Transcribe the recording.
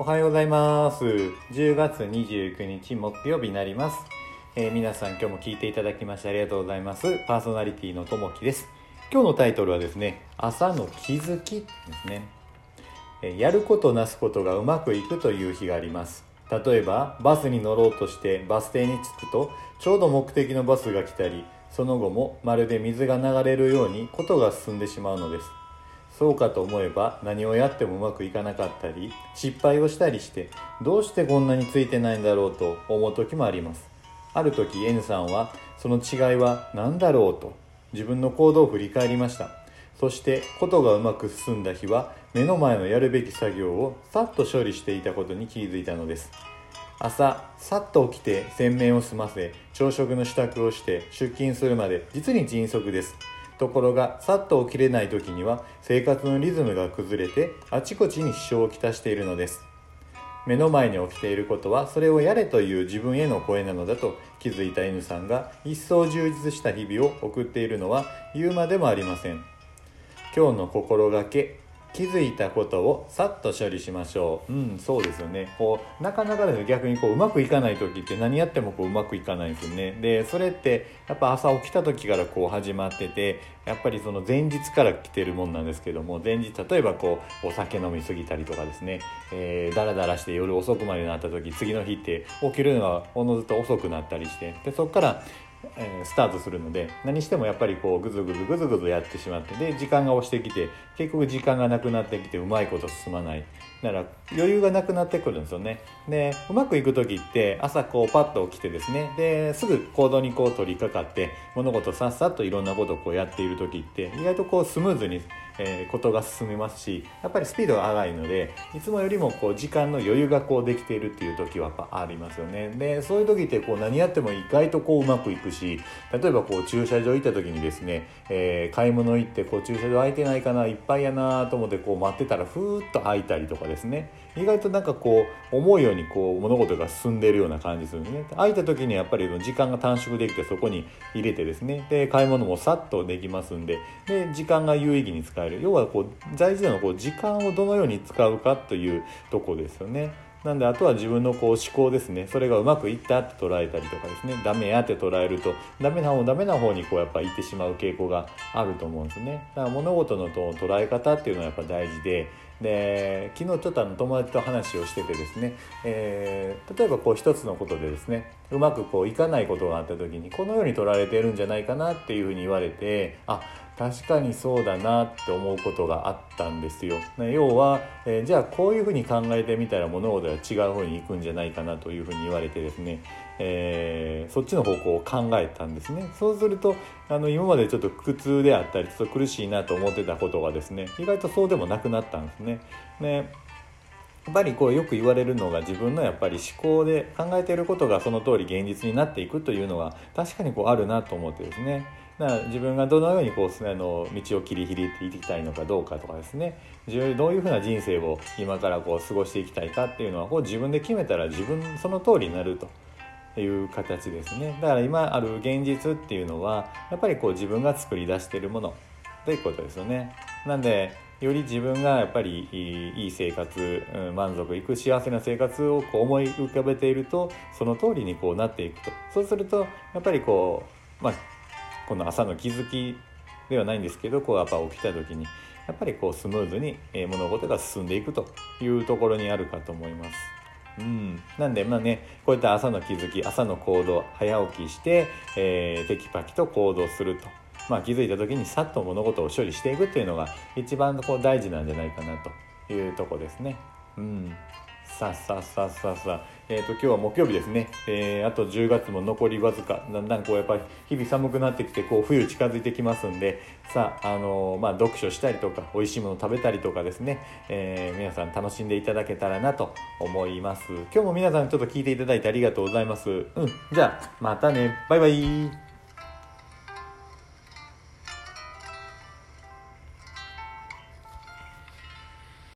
おはようございます。10月29日木曜日になります、えー皆さん今日も聞いていただきましてありがとうございます。パーソナリティのともきです。今日のタイトルはですね朝の気づきですね。えやることなすことがうまくいくという日があります。例えばバスに乗ろうとしてバス停に着くとちょうど目的のバスが来たりその後もまるで水が流れるようにことが進んでしまうのです。そうかと思えば何をやってもうまくいかなかったり失敗をしたりしてどうしてこんなについてないんだろうと思う時もあります。ある時 N さんはその違いは何だろうと自分の行動を振り返りました。そしてことがうまく進んだ日は目の前のやるべき作業をさっと処理していたことに気づいたのです。朝さっと起きて洗面を済ませ朝食の支度をして出勤するまで実に迅速です。ところがさっと起きれない時には生活のリズムが崩れてあちこちに支障をきたしているのです。目の前に起きていることはそれをやれという自分への声なのだと気づいた N さんが一層充実した日々を送っているのは言うまでもありません。今日の心がけ気づいたことをさっと処理しましょう。うんそうですよね。こうなかなかですね逆にこううまくいかない時って何やってもこううまくいかないんですよね。でそれってやっぱ朝起きた時からこう始まっててやっぱりその前日から来てるもんなんですけども前日例えばこうお酒飲み過ぎたりとかですね、えー、だらだらして夜遅くまでなった時次の日って起きるのがおのずと遅くなったりして。でそこからえスタートするので何してもやっぱりこうグズグズグズグズやってしまってで時間が押してきて結局時間がなくなってきてうまいこと進まない。だから余裕がなくなってくるんですよね。でうまくいく時って朝こうパッと起きてですねですぐ行動にこう取り掛かって物事さっさといろんなことをこうやっている時って意外とこうスムーズにえーことが進みますしやっぱりスピードが上がいのでいつもよりもこう時間の余裕がこうできているっていう時はやっぱありますよね。でそういう時ってこう何やっても意外とこううまくいくし例えばこう駐車場行った時にですね、えー買い物行ってこう駐車場空いてないかないっぱいやなと思ってこう待ってたらふーっと空いたりとかですね。意外となんかこう思うようにこう物事が進んでいるような感じするんですね。空いた時にやっぱり時間が短縮できてそこに入れてですね。で買い物もさっとできますんで。で時間が有意義に使える。要はこう大事なのはこう時間をどのように使うかというとこですよね。なんであとは自分のこう思考ですね。それがうまくいったって捉えたりとかですね。ダメやって捉えるとダメな方ダメな方にこうやっぱ行ってしまう傾向があると思うんですね。だから物事のと捉え方っていうのはやっぱ大事でで昨日ちょっとあの友達と話をしててですね、えー例えばこう一つのことでですねうまくこういかないことがあった時にこのように取られてるんじゃないかなっていうふうに言われてあ確かにそうだなって思うことがあったんですよ。要は、えーじゃあこういうふうに考えてみたら物事が違う方に行くんじゃないかなというふうに言われてですね、えーそっちの方向を考えたんですね。そうするとあの今までちょっと苦痛であったりちょっと苦しいなと思ってたことがですね意外とそうでもなくなったんですね。ねやっぱりこうよく言われるのが自分のやっぱり思考で考えていることがその通り現実になっていくというのは確かにこうあるなと思ってですねだから自分がどのようにこうあの道を切り開いていきたいのかどうかとかですね自分どういうふうな人生を今からこう過ごしていきたいかっていうのはこう自分で決めたら自分その通りになると。いう形ですね。だから今ある現実っていうのはやっぱりこう自分が作り出しているもの。ということですよね。なんでより自分がやっぱりいい生活、満足いく幸せな生活をこう思い浮かべているとその通りにこうなっていくと。そうするとやっぱりこうまあこの朝の気づきではないんですけどこうやっぱ起きた時にやっぱりこうスムーズに物事が進んでいくというところにあるかと思います。うん、なんでまあねこういった朝の気づき朝の行動早起きして、えーテキパキと行動すると、まあ、気づいた時にさっと物事を処理していくっていうのが一番こう大事なんじゃないかなというとこですね。うん。さあさあさあさあさあ、えー、と今日は木曜日ですね、えーあと10月も残りわずか。だんだんこうやっぱり日々寒くなってきてこう冬近づいてきますんで。さあ、あのーまあ、読書したりとか美味しいもの食べたりとかですね、えー皆さん楽しんでいただけたらなと思います。今日も皆さんちょっと聞いていただいてありがとうございます。うんじゃあまたね。バイバイ。